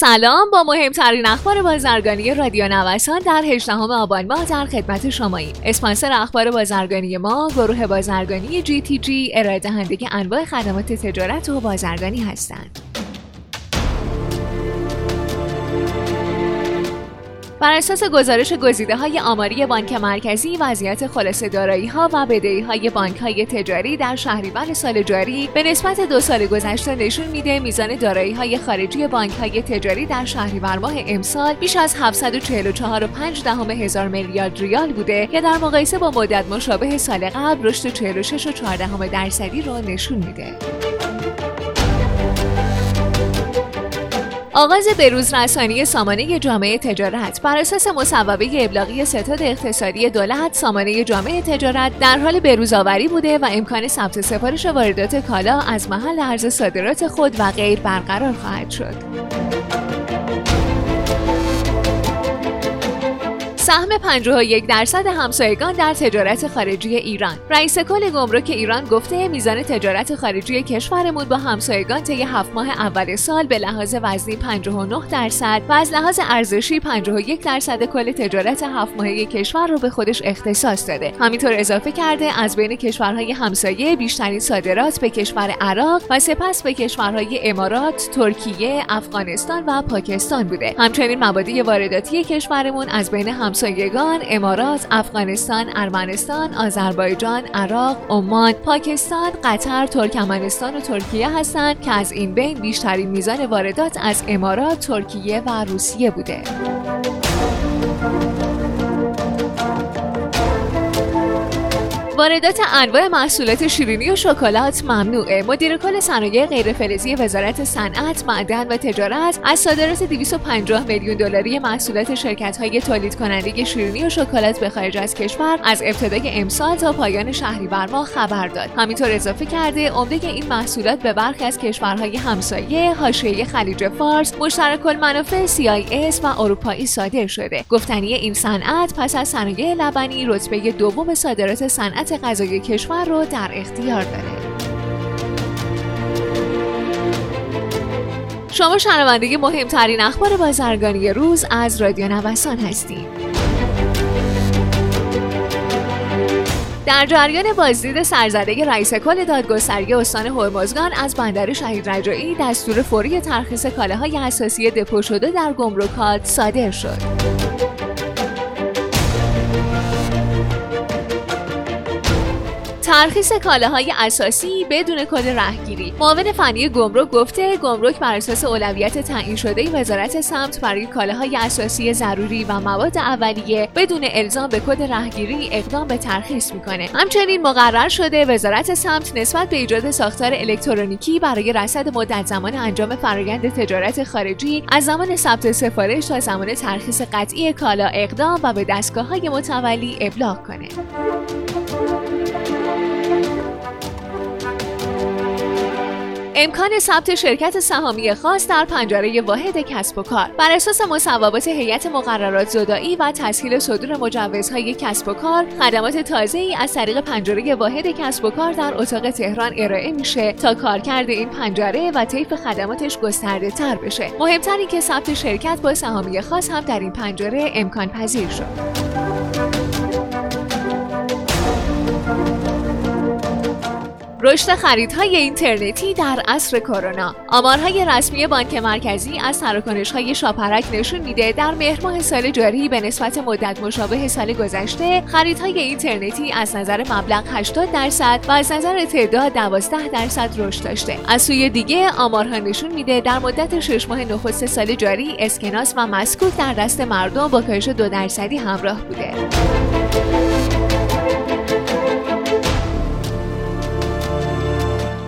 سلام با مهمترین اخبار بازرگانی رادیو نوسان در 18 آبان ماه در خدمت شماییم اسپانسر اخبار بازرگانی ما گروه بازرگانی جی تی جی ارائه دهنده انواع خدمات تجارت و بازرگانی هستند. بر اساس گزارش گزیده های آماری بانک مرکزی وضعیت خلاص دارایی ها و بدهی های بانک های تجاری در شهریور سال جاری به نسبت دو سال گذشته نشون میده میزان دارایی های خارجی بانک های تجاری در شهریور ماه امسال بیش از 744.5 دهم هزار میلیارد ریال بوده که در مقایسه با مدت مشابه سال قبل رشد 46.4 درصدی را نشون میده. آغاز بروز رسانی سامانه جامعه تجارت بر اساس مصوبه ابلاغی ستاد اقتصادی دولت سامانه جامعه تجارت در حال بروز آوری بوده و امکان ثبت سفارش واردات کالا از محل عرض صادرات خود و غیر برقرار خواهد شد. سهم 51 درصد همسایگان در تجارت خارجی ایران. رئیس کل گمرک ایران گفته میزان تجارت خارجی کشورمون با همسایگان طی هفت ماه اول سال به لحاظ وزنی 59 درصد و از لحاظ ارزشی 51 درصد کل تجارت هفت ماهه کشور رو به خودش اختصاص داده. همینطور اضافه کرده از بین کشورهای همسایه بیشترین صادرات به کشور عراق و سپس به کشورهای امارات، ترکیه، افغانستان و پاکستان بوده. همچنین مبادی وارداتی کشورمون از بین همسایگان همسایگان امارات، افغانستان، ارمنستان، آذربایجان، عراق، عمان، پاکستان، قطر، ترکمنستان و ترکیه هستند که از این بین بیشترین میزان واردات از امارات، ترکیه و روسیه بوده. واردات انواع محصولات شیرینی و شکلات ممنوعه. مدیر کل صنایع غیرفلزی وزارت صنعت معدن و تجارت از صادرات 250 میلیون دلاری محصولات شرکت های تولید کننده شیرینی و شکلات به خارج از کشور از ابتدای امسال تا پایان شهریور ماه خبر داد. همینطور اضافه کرده عمده این محصولات به برخی از کشورهای همسایه حاشیه خلیج فارس مشترک المنافع CIS و اروپایی صادر شده. گفتنی این صنعت پس از صنایع لبنی رتبه دوم صادرات صنعت غذای کشور رو در اختیار داره. شما شنونده مهمترین اخبار بازرگانی روز از رادیو نوسان هستید. در جریان بازدید سرزده رئیس کل دادگستری استان هرمزگان از بندر شهید رجایی دستور فوری ترخیص کالاهای اساسی دپو شده در گمرکات صادر شد. ترخیص کالاهای اساسی بدون کد رهگیری. معاون فنی گمرک گفته گمرک بر اساس اولویت تعیین شده وزارت سمت برای کالاهای اساسی ضروری و مواد اولیه بدون الزام به کد رهگیری اقدام به ترخیص می‌کنه. همچنین مقرر شده وزارت سمت نسبت به ایجاد ساختار الکترونیکی برای رصد مدت زمان انجام فرایند تجارت خارجی از زمان ثبت سفارش تا زمان ترخیص قطعی کالا اقدام و به دستگاه های متولی ابلاغ کنه. امکان ثبت شرکت سهامی خاص در پنجره واحد کسب و کار. بر اساس مصوبات هیئت مقررات زدایی و تسهیل صدور مجوزهای کسب و کار خدمات تازه ای از طریق پنجره واحد کسب و کار در اتاق تهران ارائه میشه تا کارکرد این پنجره و طیف خدماتش گسترده تر بشه. مهمتر که ثبت شرکت با سهامی خاص هم در این پنجره امکان پذیر شد. رشد خریدهای اینترنتی در عصر کرونا. آمارهای رسمی بانک مرکزی از تراکنش‌های شاپرک نشون میده در مهر ماه سال جاری به نسبت مدت مشابه سال گذشته خریدهای اینترنتی از نظر مبلغ 80 درصد و از نظر تعداد 12 درصد رشد داشته. از سوی دیگه آمارها نشون میده در مدت 6 ماه نخست سال جاری اسکناس و مسکوک در دست مردم با کاهش دو درصدی همراه بوده.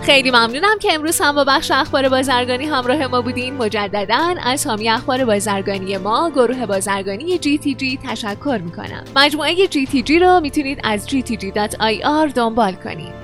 خیلی ممنونم که امروز هم با بخش اخبار بازرگانی همراه ما بودین. مجددا از حامی اخبار بازرگانی ما گروه بازرگانی GTG تشکر می‌کنم. مجموعه GTG رو می‌تونید از gtg.ir دنبال کنید.